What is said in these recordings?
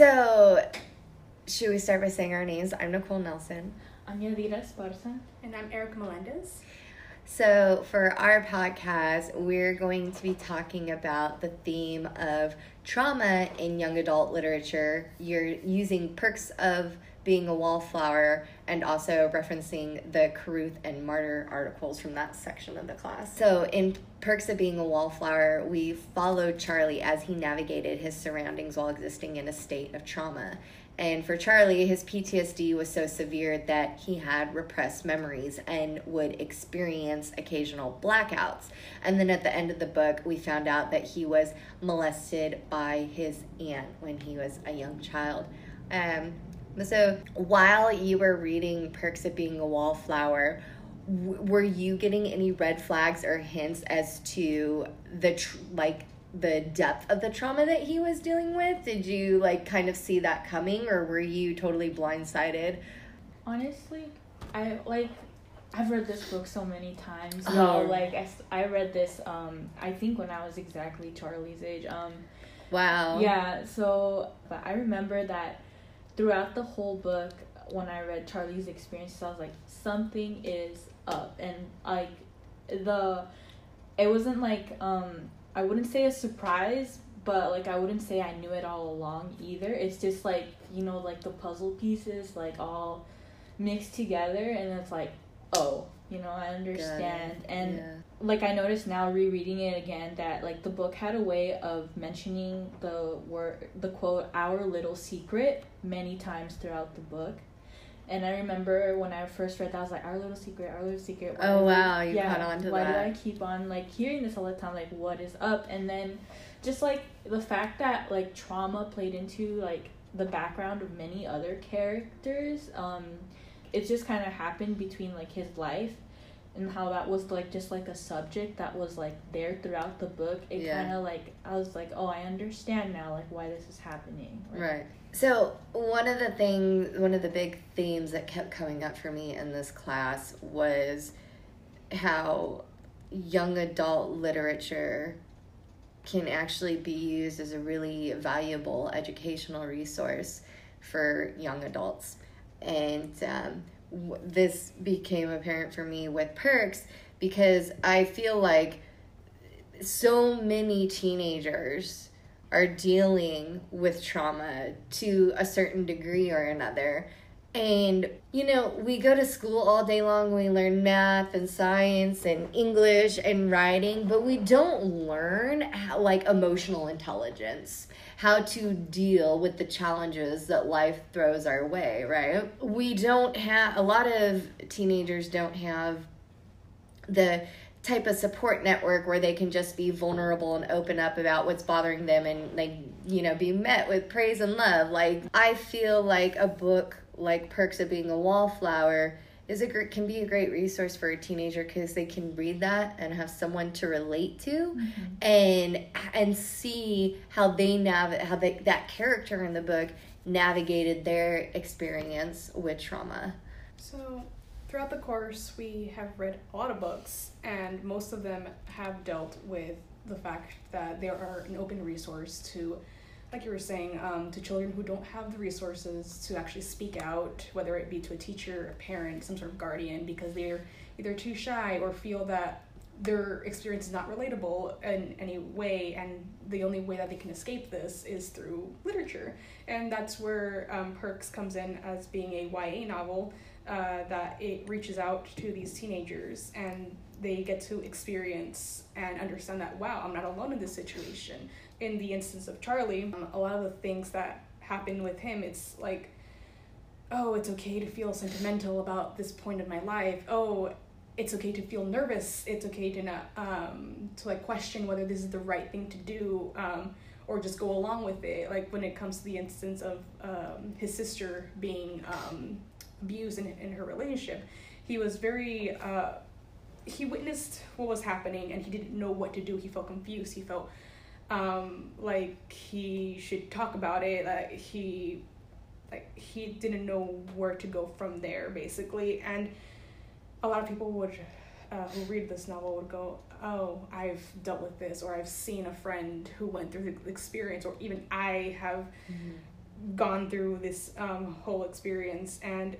So, should we start by saying our names? I'm Nicole Nelson. I'm Yadira Esparza. And I'm Eric Melendez. So, for our podcast, we're going to be talking about the theme of trauma in young adult literature. You're using perks of being a wallflower and also referencing the Caruth and Marder articles from that section of the class. So, in Perks of Being a Wallflower, we followed Charlie as he navigated his surroundings while existing in a state of trauma. And for Charlie, his PTSD was so severe that he had repressed memories and would experience occasional blackouts. And then at the end of the book, we found out that he was molested by his aunt when he was a young child. Um, so while you were reading Perks of Being a Wallflower, w- were you getting any red flags or hints as to the tr- like the depth of the trauma that he was dealing with? Did you like kind of see that coming or were you totally blindsided? Honestly, I like I've read this book so many times. Oh. No, like I read this um I think when I was exactly Charlie's age. Um Wow. yeah, so but I remember that throughout the whole book when I read Charlie's experiences, I was like something is up and like the it wasn't like um I wouldn't say a surprise, but like I wouldn't say I knew it all along either. It's just like, you know, like the puzzle pieces like all mixed together and it's like, oh, you know, I understand. And yeah. like I noticed now rereading it again that like the book had a way of mentioning the word the quote our little secret many times throughout the book. And I remember when I first read that I was like our little secret, our little secret. Why Oh, wow, you caught on to why that. Why do I keep on like hearing this all the time? Like what is up? And then just like the fact that like trauma played into like the background of many other characters um it just kind of happened between like his life and how that was like just like a subject that was like there throughout the book it Yeah. kind of like i was like oh i understand now like why this is happening Like, Right. So, one of the things, one of the big themes that kept coming up for me in this class was how young adult literature can actually be used as a really valuable educational resource for young adults. And um, this became apparent for me with Perks because I feel like so many teenagers are dealing with trauma to a certain degree or another. And, you know, we go to school all day long, we learn math and science and English and writing, but we don't learn how, like emotional intelligence, how to deal with the challenges that life throws our way, right? We don't have, a lot of teenagers don't have the type of support network where they can just be vulnerable and open up about what's bothering them and like you know be met with praise and love like i feel like a book like perks of being a wallflower is a great can be a great resource for a teenager because they can read that and have someone to relate to mm-hmm. and and see how they nav how they that character in the book navigated their experience with trauma. So, throughout the course, we have read a lot of books, and most of them have dealt with the fact that they are an open resource to, like you were saying, um, to children who don't have the resources to actually speak out, whether it be to a teacher, a parent, some sort of guardian, because they're either too shy or feel that their experience is not relatable in any way, and the only way that they can escape this is through literature. And that's where um, Perks comes in as being a YA novel uh, that it reaches out to these teenagers and they get to experience and understand that wow i'm not alone in this situation in the instance of charlie um, a lot of the things that happen with him it's like oh it's okay to feel sentimental about this point of my life. Oh it's okay to feel nervous. It's okay to not um, to like question whether this is the right thing to do um, or just go along with it. Like when it comes to the instance of um, his sister being um, abused in, in her relationship he was very uh, he witnessed what was happening and he didn't know what to do. He felt confused. He felt um, like he should talk about it that he like he didn't know where to go from there basically. And a lot of people would uh, who read this novel would go oh i've dealt with this or i've seen a friend who went through the experience or even i have gone through this um, whole experience. And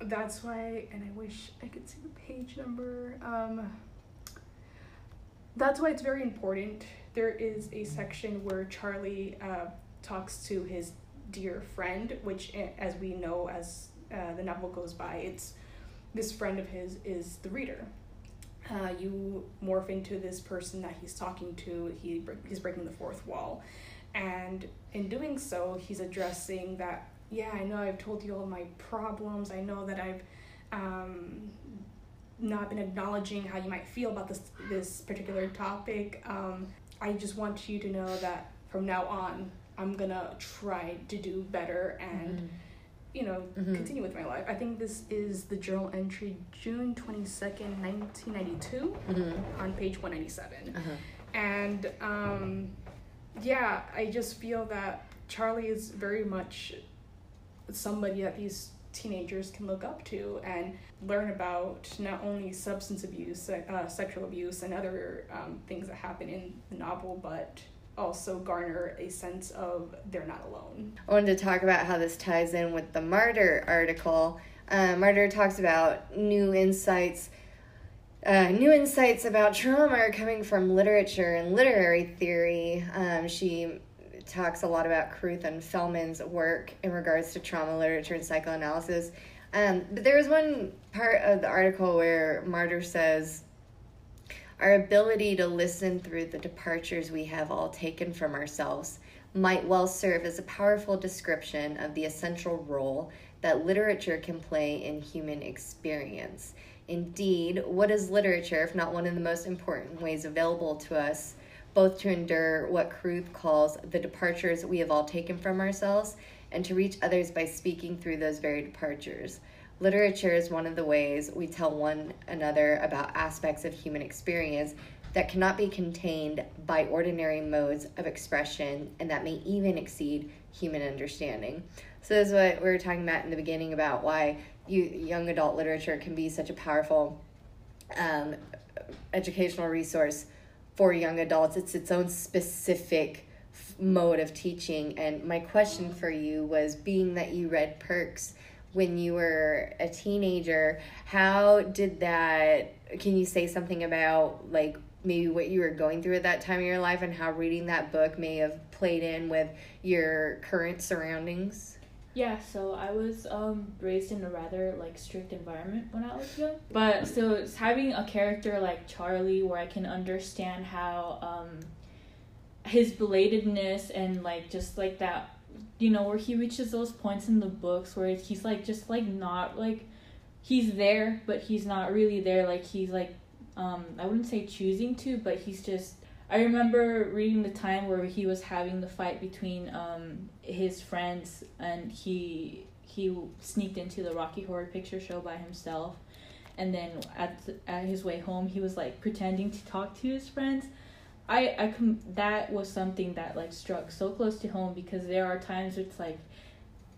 that's why and i wish i could see the page number um, that's why it's very important. There is a section where charlie uh, talks to his dear friend which eh, as we know as uh, the novel goes by it's this friend of his is the reader. Uh, you morph into this person that he's talking to he he's breaking the fourth wall. And in doing so he's addressing that yeah i know i've told you all my problems. I know that i've um, not been acknowledging how you might feel about this this particular topic um, i just want you to know that from now on i'm gonna try to do better and mm-hmm. you know mm-hmm. continue with my life i think this is the journal entry june 22nd 1992 mm-hmm. on page 197 uh-huh. and um, yeah, I just feel that Charlie is very much somebody that these teenagers can look up to and learn about not only substance abuse, uh, sexual abuse, and other um, things that happen in the novel, but also garner a sense of they're not alone. I wanted to talk about how this ties in with the Marder article. Uh, Marder talks about new insights uh, new insights about trauma are coming from literature and literary theory. Um, she talks a lot about Caruth and Felman's work in regards to trauma literature and psychoanalysis. Um, but there was one part of the article where Marder says, Our ability to listen through the departures we have all taken from ourselves might well serve as a powerful description of the essential role that literature can play in human experience. Indeed, what is literature if not one of the most important ways available to us, both to endure what Caruth calls the departures we have all taken from ourselves and to reach others by speaking through those very departures? Literature is one of the ways we tell one another about aspects of human experience that cannot be contained by ordinary modes of expression and that may even exceed human understanding. So, this is what we were talking about in the beginning about why you, young adult literature can be such a powerful um, educational resource for young adults. It's its own specific mode of teaching. And my question for you was being that you read Perks when you were a teenager, how did that, can you say something about like maybe what you were going through at that time of your life and how reading that book may have played in with your current surroundings? Yeah, so I was um, raised in a rather like strict environment when I was young. But so it's having a character like Charlie where I can understand how um, his belatedness and like just like that, you know, where he reaches those points in the books where he's like just like not like he's there, but he's not really there. Like he's like um, I wouldn't say choosing to, but he's just I remember reading the time where he was having the fight between um, his friends and he he sneaked into the Rocky Horror Picture Show by himself, and then at the, at his way home he was like pretending to talk to his friends. I I com- that was something that like struck so close to home because there are times it's like,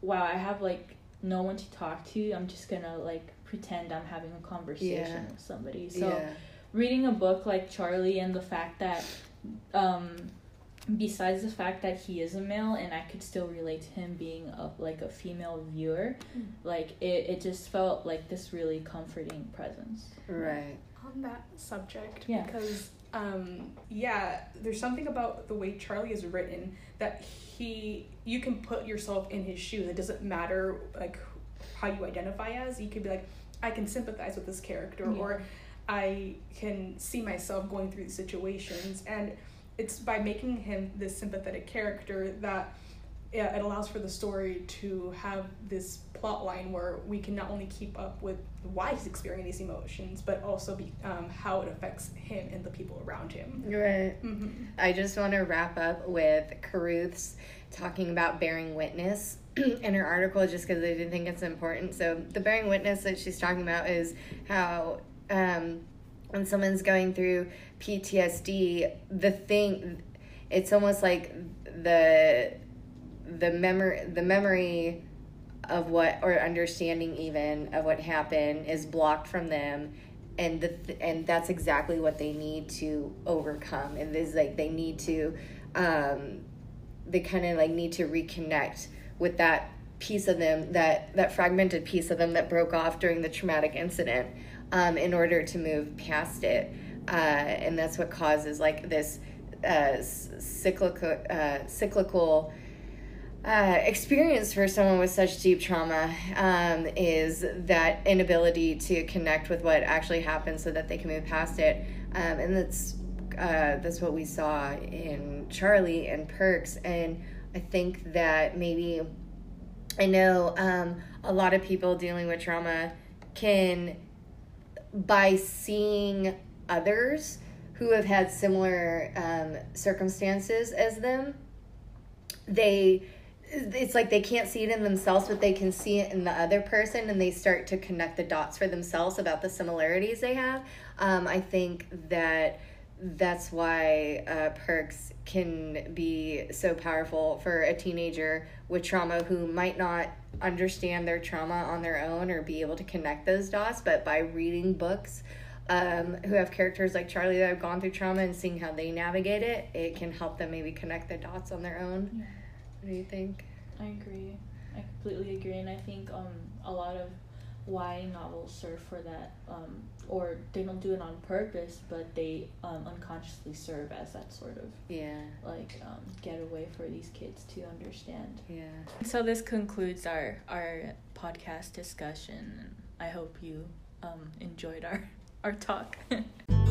wow, I have like no one to talk to. I'm just gonna like pretend I'm having a conversation yeah. with somebody. So. Yeah reading a book like Charlie and the fact that um besides the fact that he is a male and I could still relate to him being a, like a female viewer, mm. like it, it just felt like this really comforting presence. Right. On that subject, yeah. because um, yeah, there's something about the way Charlie is written that he you can put yourself in his shoes. It doesn't matter like how you identify as. You could be like, I can sympathize with this character, yeah. or I can see myself going through these situations. And it's by making him this sympathetic character that it allows for the story to have this plot line where we can not only keep up with why he's experiencing these emotions, but also be, um, how it affects him and the people around him. Right. Mm-hmm. I just want to wrap up with Caruth's talking about bearing witness in her article just because I didn't think it's important. So, the bearing witness that she's talking about is how um, when someone's going through PTSD, the thing, it's almost like the the memory the memory of what or understanding even of what happened is blocked from them. And the th- and that's exactly what they need to overcome. And this like they need to um they kind of like need to reconnect with that piece of them that that fragmented piece of them that broke off during the traumatic incident um, in order to move past it. Uh, and that's what causes like this uh, cyclical uh, cyclical uh, experience for someone with such deep trauma um, is that inability to connect with what actually happened so that they can move past it. Um, and that's uh, that's what we saw in Charlie and Perks. And I think that maybe I know um, a lot of people dealing with trauma can, by seeing others who have had similar um, circumstances as them, they it's like they can't see it in themselves, but they can see it in the other person, and they start to connect the dots for themselves about the similarities they have. Um, I think that that's why uh, perks can be so powerful for a teenager with trauma who might not understand their trauma on their own or be able to connect those dots but by reading books um, who have characters like charlie that have gone through trauma and seeing how they navigate it it can help them maybe connect the dots on their own. Yeah. what do you think? I agree. I completely agree and i think um, a lot of why novels serve for that um, or they don't do it on purpose but they um, unconsciously serve as that sort of yeah. like um, getaway for these kids to understand. Yeah. So this concludes our our podcast discussion i hope you um, enjoyed our our talk